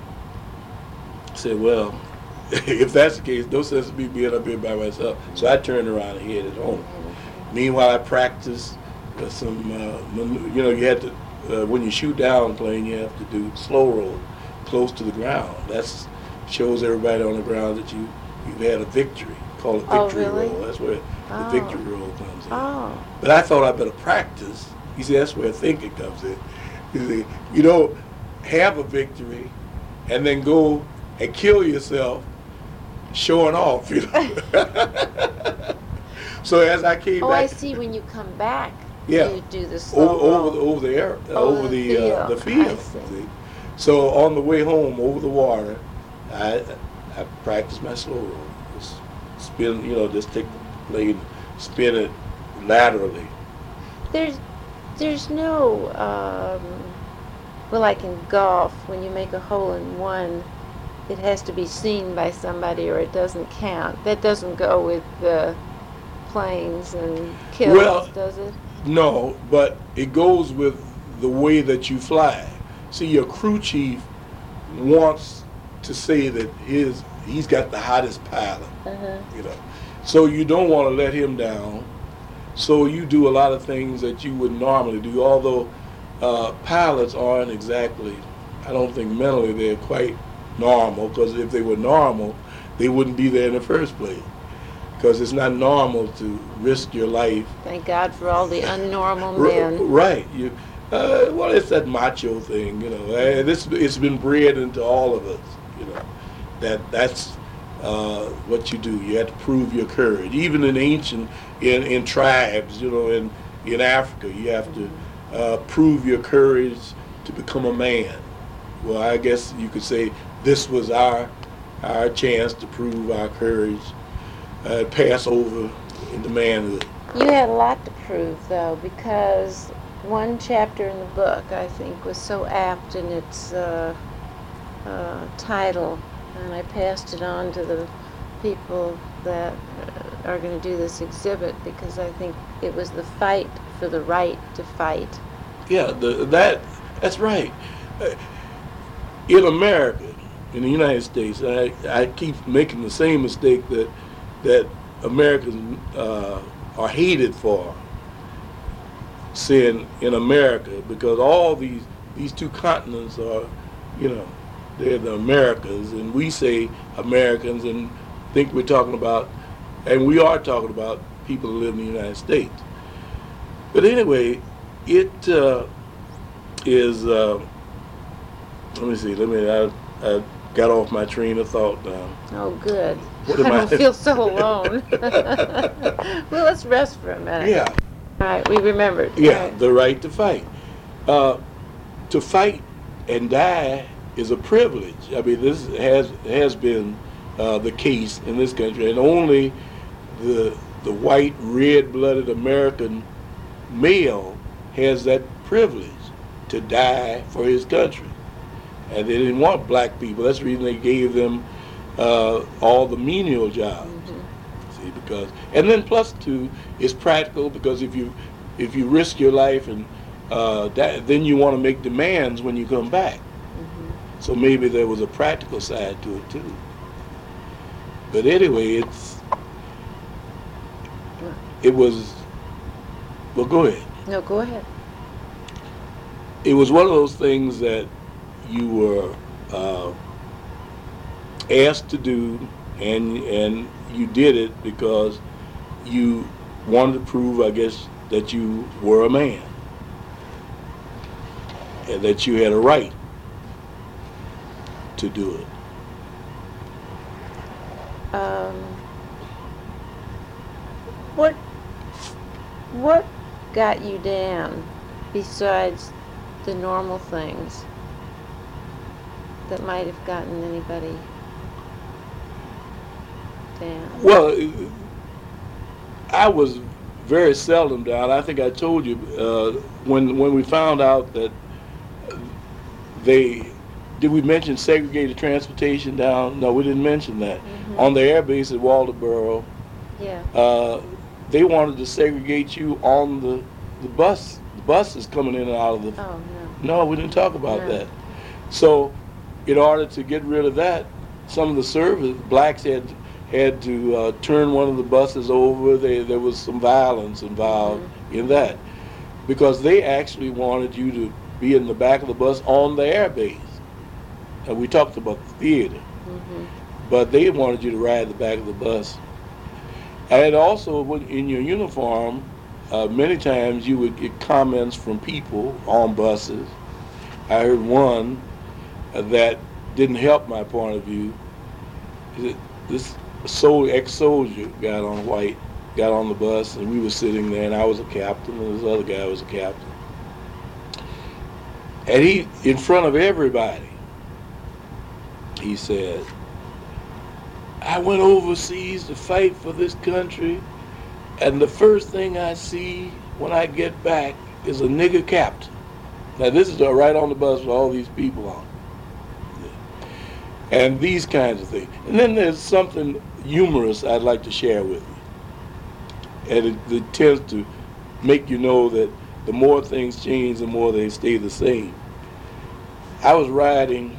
said, well, if that's the case, no sense of me being up here by myself. So I turned around and headed home. Meanwhile, I practiced some, uh, you know, you had to, uh, when you shoot down a plane, you have to do slow roll close to the ground. That's shows everybody on the ground that you, you've had a victory. Call it Oh, victory really? roll. That's where Oh. the victory roll comes in. Oh, But I thought I better practice. You see, that's where thinking comes in. You see, you don't have a victory and then go and kill yourself showing off, you know. so as I came oh, back, I see. When you come back, Yeah. you do the slow over, over the over the air, uh, Over over the the uh, the field. See. So on the way home over the water, I I practiced my slow roll. Just spin, you know, just take the blade, spin it laterally. There's, there's no, um, well, like in golf, when you make a hole in one, it has to be seen by somebody or it doesn't count. That doesn't go with the planes and kills, Well- does it? No, but it goes with the way that you fly. See, your crew chief wants to say that his he's got the hottest pilot, Uh-huh. you know. So you don't want to let him down. So you do a lot of things that you would normally do. Although uh, pilots aren't exactly, I don't think mentally they're quite normal. Because if they were normal, they wouldn't be there in the first place. Because it's not normal to risk your life Thank God for all the unnormal men. Right. You, uh, well, it's that macho thing, you know. This it's been bred into all of us, you know. That that's uh, what you do. You have to prove your courage. Even in ancient, in, in tribes, you know, in in Africa, you have to uh, prove your courage to become a man. Well, I guess you could say this was our our chance to prove our courage, uh, pass over into manhood. You had a lot to prove, though, because one chapter in the book, I think, was so apt in its uh, uh, title, and I passed it on to the people that uh, are going to do this exhibit because I think it was the fight for the right to fight. Yeah, the, that that's right. Uh, In America, in the United States, I, I keep making the same mistake that that Americans uh, are hated for saying in America because all these these two continents are, you know, they're the Americas, and we say Americans and think we're talking about, and we are talking about people who live in the United States. But anyway, it uh, is. Uh, let me see. Let me. I, I got off my train of thought now. Oh, good. What I am I- don't feel so alone. well, let's rest for a minute. Yeah. All right, we remembered. Yeah, right. the right to fight. Uh, to fight and die is a privilege. I mean, this has has been uh, the case in this country, and only the the white, red-blooded American male has that privilege to die for his country. And they didn't want black people. That's the reason they gave them uh, all the menial jobs. See, because and then plus two, it's practical because if you if you risk your life and uh, that, then you want to make demands when you come back. So maybe there was a practical side to it too. But anyway, it's it was. Well, go ahead. No, go ahead. It was one of those things that you were uh, asked to do, and and you did it because you wanted to prove, I guess, that you were a man and that you had a right to do it. Um, what what got you down besides the normal things that might have gotten anybody down? Well, I was very seldom down. I think I told you uh, when when we found out that they did we mention segregated transportation down? No, we didn't mention that. Mhm. On the air base at Walterboro, Yeah. uh, they wanted to segregate you on the the bus. The buses coming in and out of the. Oh no. No, we didn't talk about No. that. So, in order to get rid of that, some of the service blacks had had to uh, turn one of the buses over. They, there was some violence involved in that because they actually wanted you to be in the back of the bus on the air base. And we talked about the theater, hmm but they wanted you to ride the back of the bus. And also, in your uniform, uh, many times you would get comments from people on buses. I heard one that didn't help my point of view. Th- This sol- ex-soldier got on white, got on the bus, and we were sitting there, and I was a captain, and this other guy was a captain. And he, in front of everybody, he said, I went overseas to fight for this country, and the first thing I see when I get back is a nigger captain. Now this is uh, right on the bus with all these people on. And these kinds of things. And then there's something humorous I'd like to share with you. And it, it tends to make you know that the more things change, the more they stay the same. I was riding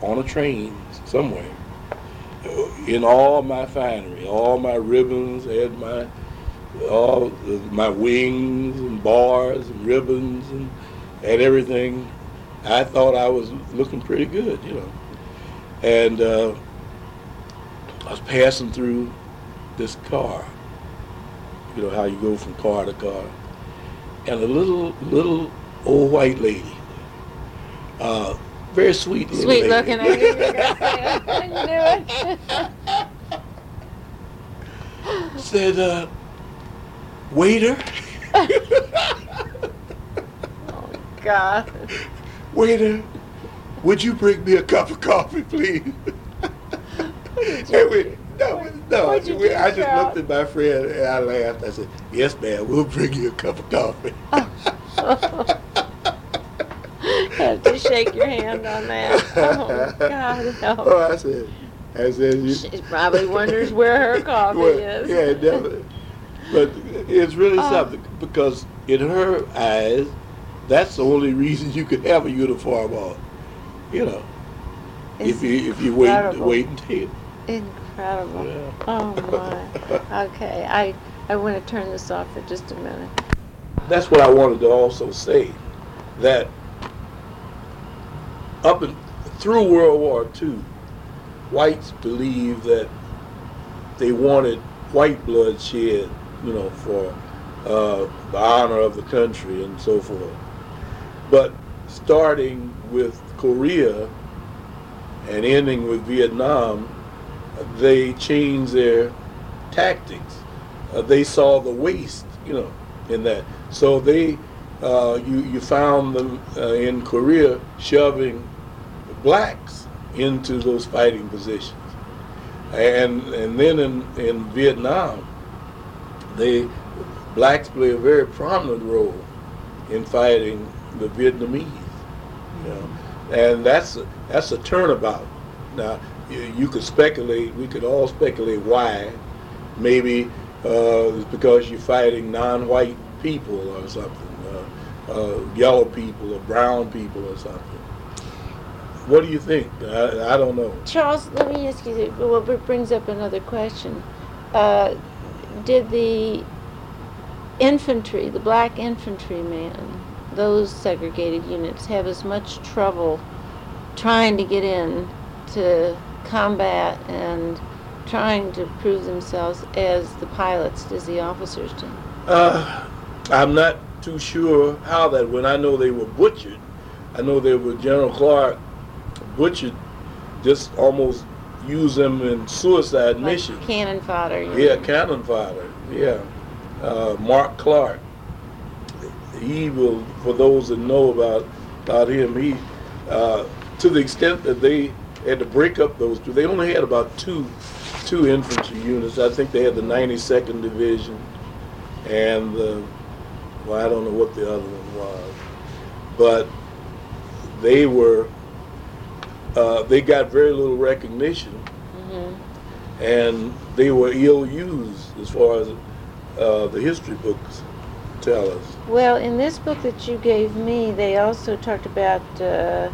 on a train somewhere in all my finery, all my ribbons, had my all my wings and bars and ribbons and and everything. I thought I was looking pretty good, you know. And uh, I was passing through this car. You know how you go from car to car, and a little little old white lady, uh, very sweet little Sweet lady. looking. I knew you were gonna say it. I knew it. said, uh, waiter, oh God. waiter, would you bring me a cup of coffee, please? We- no, no, we- I just looked at my friend and I laughed. I said, yes, ma'am, we'll bring you a cup of coffee. Oh, have to shake your hand on that. Oh God, Oh, no. I said, I said, you, She probably wonders where her coffee Well, is. Yeah, definitely. But it's really Oh. something because in her eyes, that's the only reason you could have a uniform on. You know. if you if you wait Incredible. wait until. Incredible. Yeah. Oh my. Okay, I I want to turn this off for just a minute. That's what I wanted to also say, that up and through World War II, whites believed that they wanted white blood shed, you know, for uh, the honor of the country and so forth. But starting with Korea and ending with Vietnam, they changed their tactics. Uh, they saw the waste, you know, in that. So they, uh, you you found them uh, in Korea shoving blacks into those fighting positions, and and then in in Vietnam, they blacks play a very prominent role in fighting the Vietnamese, you know, and that's a, that's a turnabout. Now you, you could speculate, we could all speculate why. Maybe uh, it's because you're fighting non-white people or something, uh, uh, yellow people or brown people or something. What do you think? I, I don't know. Charles, let me ask you. Well, it brings up another question. Uh, did the infantry, the black infantrymen, those segregated units, have as much trouble trying to get in to combat and trying to prove themselves as the pilots, as the officers do? Uh, I'm not too sure how that went. I know they were butchered. I know they were General Clark butchered, just almost used them in suicide Like missions. cannon fodder. Yeah, know. cannon fodder. Yeah, uh, Mark Clark. He will, for those that know about about him, he uh, to the extent that they had to break up those two. They only had about two two infantry units. I think they had the 92nd Division and the well, I don't know what the other one was, but they were uh, they got very little recognition Mhm. and they were ill used as far as uh, the history books tell us. Well, in this book that you gave me, they also talked about uh,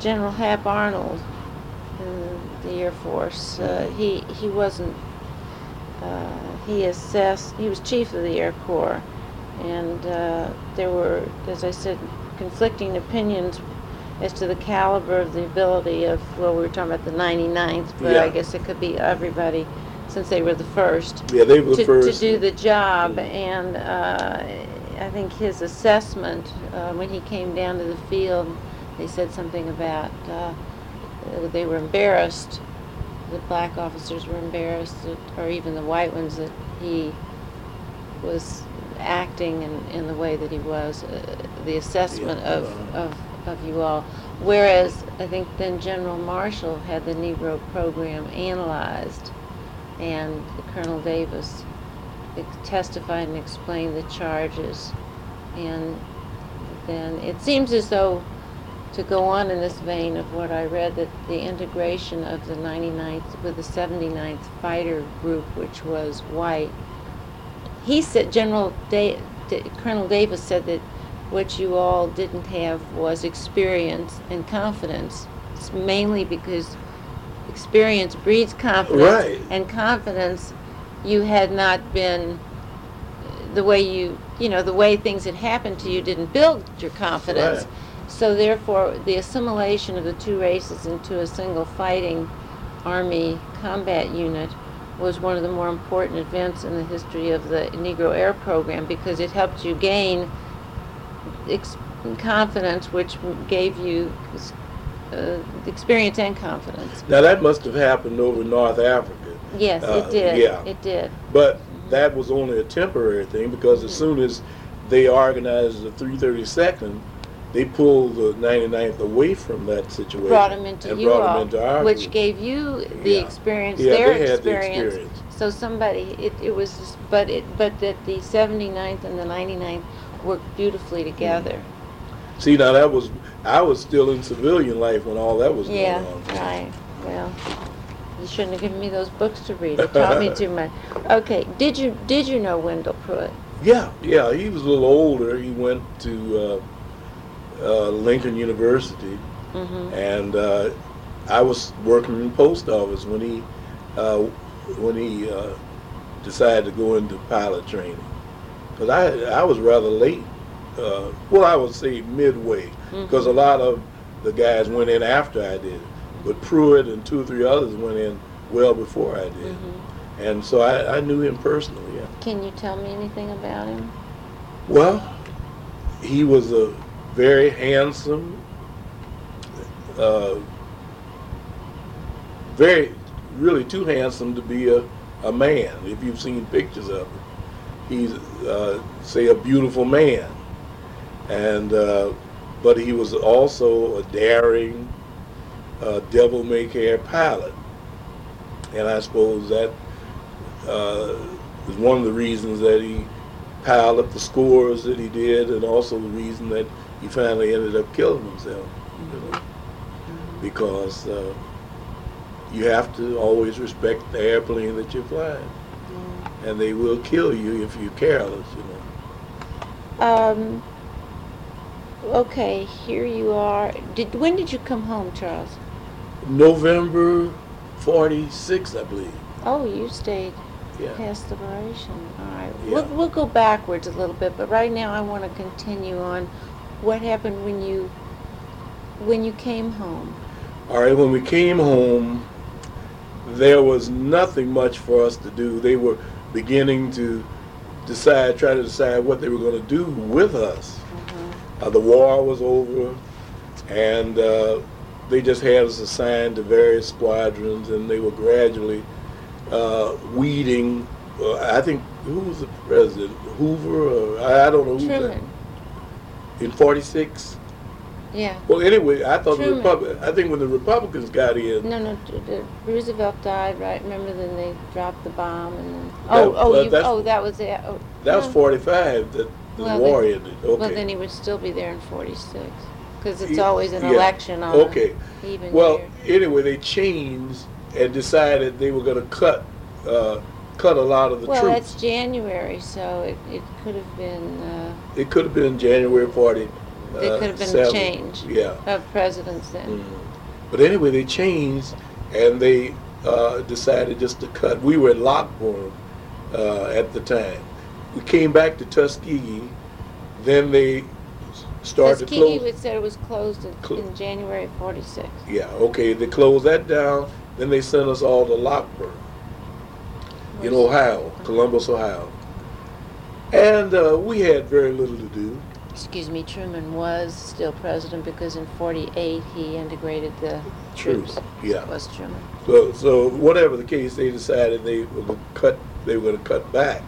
General Hap Arnold in the Air Force. Uh, he he wasn't. Uh, he assessed. He was chief of the Air Corps, and uh, there were, as I said, conflicting opinions as to the caliber of the ability of. Well, we were talking about the 99th, but I guess it could be everybody, since they were the first Yeah, they were the to, first. to do the job, Mm. and uh, I think his assessment uh, when he came down to the field, they said something about uh, they were embarrassed. The black officers were embarrassed, that, or even the white ones, that he was acting in, in the way that he was. Uh, the assessment Yeah, of, of of you all. Whereas I think then General Marshall had the Negro program analyzed and Colonel Davis testified and explained the charges. And then it seems as though, to go on in this vein of what I read, that the integration of the 99th with the 79th Fighter Group, which was white, he said, General da- Da- Colonel Davis said that what you all didn't have was experience and confidence. It's mainly because experience breeds confidence, Right. and confidence you had not been the way you you know the way things had happened to you didn't build your confidence. Right. So therefore, the assimilation of the two races into a single fighting army combat unit was one of the more important events in the history of the Negro Air Program because it helped you gain ex- confidence, which gave you uh, experience and confidence. Now that must have happened over North Africa, Yes, Uh, it did. yeah. It did. but that was only a temporary thing because Mm-hmm. as soon as they organized the 332nd, they pulled the 99th away from that situation. Brought them into and you brought all, into our which group. gave you the Yeah. experience, Yeah, their they had the experience. experience. So somebody, it, it was, just- but it, but that the 79th and the 99th worked beautifully together. See, now that was I was still in civilian life when all that was Yeah, going on. Yeah, right. Well, you shouldn't have given me those books to read. It taught me too much. Okay, did you did you know Wendell Pruitt? Yeah, yeah. He was a little older. He went to uh, uh, Lincoln University, Mm-hmm. and uh, I was working in the post office when he uh, when he uh, decided to go into pilot training. Because I I was rather late. Uh, well, I would say midway, because a lot of the guys went in after I did. But Pruitt and two or three others went in well before I did. And so I, I knew him personally, yeah. Can you tell me anything about him? Well, he was a very handsome, uh, very, really too handsome to be a, a man, if you've seen pictures of him. He's, uh, say, a beautiful man. And, uh, but he was also a daring, uh, devil-may-care pilot. And I suppose that uh, is one of the reasons that he piled up the scores that he did, and also the reason that he finally ended up killing himself. You know, because uh, you have to always respect the airplane that you're flying, and they will kill you if you're careless. You know. Um, okay, here you are. Did when did you come home, Charles? November '46, I believe. Oh, you stayed Yeah. past liberation. All right. Yeah. We'll, we'll go backwards a little bit, but right now I want to continue on what happened when you when you came home. All right, when we came home, there was nothing much for us to do. They were beginning to decide, try to decide what they were going to do with us. Uh, the war was over, and uh, they just had us assigned to various squadrons, and they were gradually uh, weeding. Uh, I think who was the president? Hoover? Or, I I don't know who. Truman. In '46. Yeah. Well, anyway, I thought the Truman. Republic. I think when the Republicans got in, No, no. Roosevelt died, right? Remember then they dropped the bomb and then. That- Oh, oh, well, you, oh, that was it. Oh, that was no. '45 that the Well, war then- ended. Okay. Well, then he would still be there in '46, because it's Yeah, always an yeah. election on Okay. even Well, year. anyway, they changed and decided they were going to cut uh, cut a lot of the Well, troops. that's January, so it, it could have been uh, It could have been January 40. there uh, could have been seven. a change Yeah. of presidents then. Mm. But anyway, they changed and they uh, decided just to cut. We were at Lockbourne uh, at the time. We came back to Tuskegee. Then they started to Tuskegee close. said it was closed in, Clo- in January '46. Yeah, okay. They closed that down. Then they sent us all to Lockbourne in Ohio, Columbus, Ohio. And uh, we had very little to do. Excuse me, Truman was still president because in '48 he integrated the True, troops. yeah. It was Truman. So, so whatever the case, they decided they were going to cut. They were going to cut back.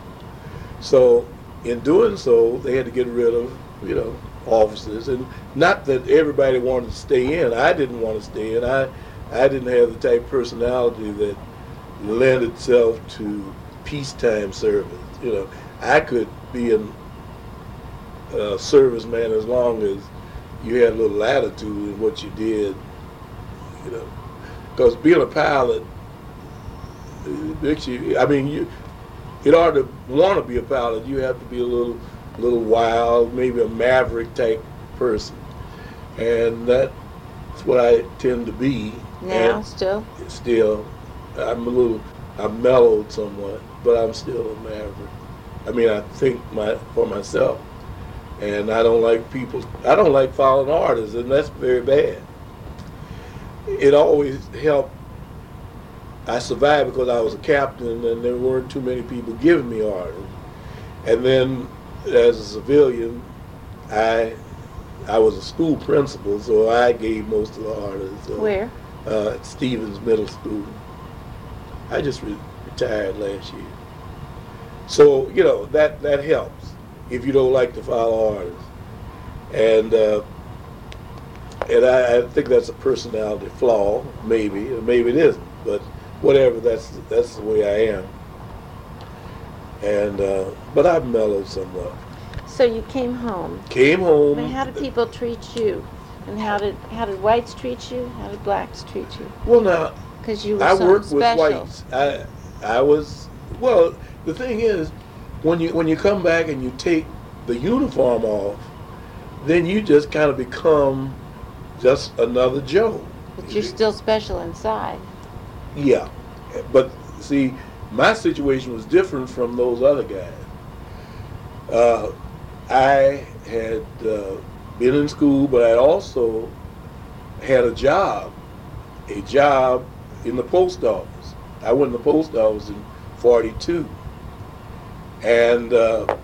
So, in doing so, they had to get rid of, you know, officers, and not that everybody wanted to stay in. I didn't want to stay in. I, I didn't have the type of personality that lent itself to peacetime service. You know, I could be an uh, serviceman as long as you had a little attitude in what you did. You know, because being a pilot makes you. I mean, you. In order to want to be a pilot, you have to be a little, little wild, maybe a maverick type person, and that's what I tend to be. Now, And still, still, I'm a little. I'm mellowed somewhat, but I'm still a maverick. I mean, I think my for myself, and I don't like people. I don't like following orders, and that's very bad. It always helped. I survived because I was a captain, and there weren't too many people giving me orders. And then, as a civilian, I I was a school principal, so I gave most of the orders. So where? uh, at Stevens Middle School. I just re- retired last year. So, you know, that, that helps if you don't like to follow orders. And, uh, and I, I think that's a personality flaw, maybe, maybe it isn't, but whatever, that's, that's the way I am. And, uh, but I've mellowed somewhat. So you came home. Came home. Mean, how did people treat you? And how did how did whites treat you? How did blacks treat you? Well, now, Because you were I worked with whites. I I was well. The thing is, when you when you come back and you take the uniform off, then you just kind of become just another Joe. But you're still special inside. Yeah, but see, my situation was different from those other guys. Uh, I had uh, been in school, but I also had a job, a job in the post office. I went in the post office in 42. And uh,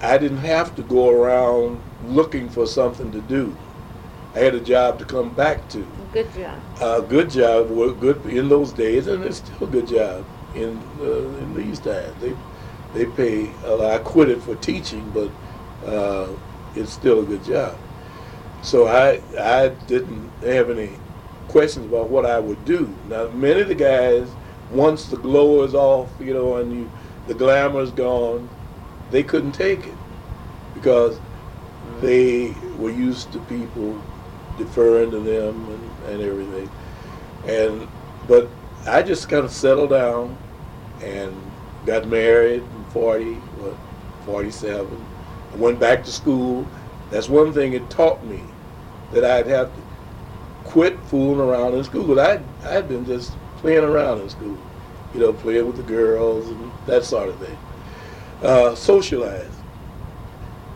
I didn't have to go around looking for something to do. I had a job to come back to. Good job. A good job, good in those days, and it's still a good job in uh, in these times. They they pay. A lot. I quit it for teaching, but uh, it's still a good job. So I I didn't have any questions about what I would do. Now many of the guys, once the glow is off, you know, and you the glamour is gone, they couldn't take it because mm. they were used to people deferring to them and, and everything. And but I just kind of settled down and got married in 40, what, 47. I went back to school. That's one thing it taught me that I'd have to quit fooling around in school. 'Cause I'd, I'd been just playing around in school, you know, playing with the girls and that sort of thing. Uh, socialize.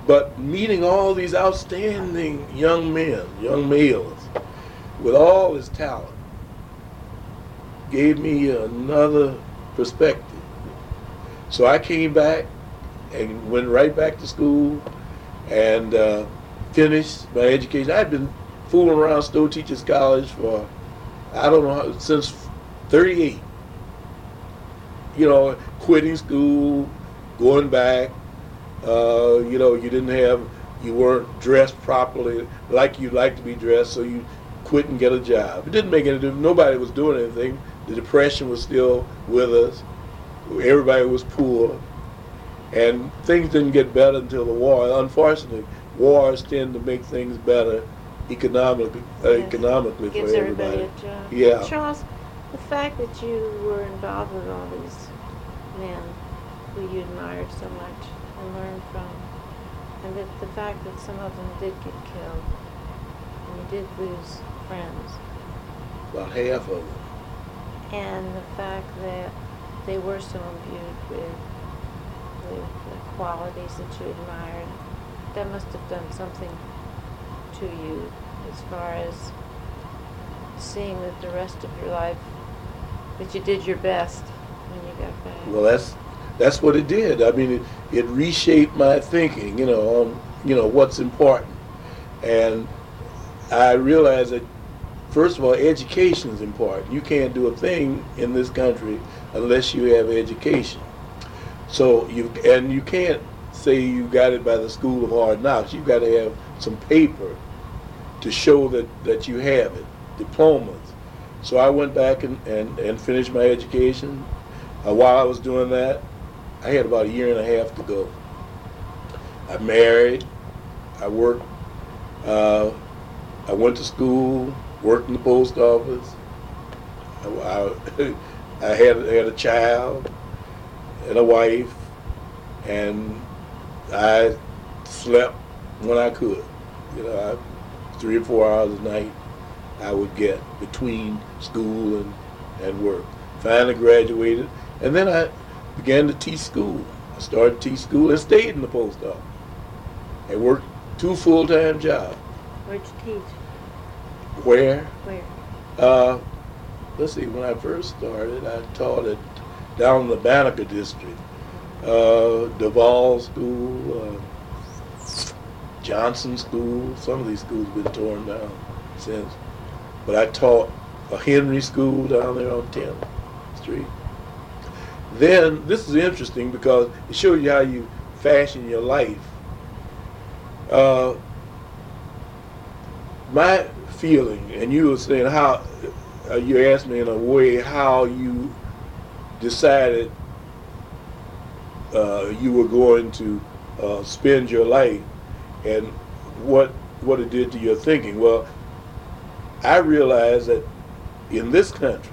But meeting all these outstanding young men, young males, with all this talent, gave me another perspective. So I came back and went right back to school and uh, finished my education. I'd been fooling around Stowe Teachers College for, I don't know, since 38. You know, quitting school, going back, uh, you know, you didn't have, you weren't dressed properly like you'd like to be dressed, so you quit and get a job. It didn't make any difference. Nobody was doing anything. The depression was still with us. Everybody was poor. And things didn't get better until the war. Unfortunately, wars tend to make things better economically, uh, Yes. economically Gives for everybody everybody. a job. Yeah. Charles, the fact that you were involved with all these men who you admired so much and learned from, and that the fact that some of them did get killed, and you did lose friends, About half of them. and the fact that they were so imbued with, with the qualities that you admired, that must have done something to you as far as seeing that the rest of your life that you did your best when you got back. Well, that's that's what it did. I mean, it, it reshaped my thinking. You know, on you know what's important, and I realized that first of all, education is important. You can't do a thing in this country unless you have education. So you and you can't say you got it by the school of hard knocks. You've got to have some paper to show that, that you have it, diplomas. So I went back and, and, and finished my education. Uh, while I was doing that, I had about a year and a half to go. I married. I worked. Uh, I went to school. Worked in the post office. I, I, I had had a child and a wife, and I slept when I could. You know, I, three or four hours a night I would get between school and, and work. Finally graduated, and then I began to teach school. I started to teach school and stayed in the post office. I worked two full-time jobs. Where'd you teach? Where? Where? Uh, let's see, when I first started, I taught it down in the Banneker district. Uh, Duval School, uh, Johnson School, some of these schools have been torn down since. But I taught a Henry School down there on 10th Street. Then, this is interesting because it shows you how you fashion your life. Uh, my feeling, and you were saying how, uh, you asked me in a way how you decided uh, you were going to uh, spend your life and what what it did to your thinking. Well, I realized that in this country,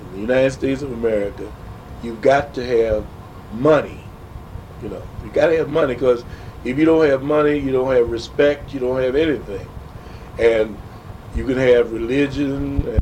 in the United States of America, you've got to have money. You know, you got to have money because if you don't have money, you don't have respect, you don't have anything. And you can have religion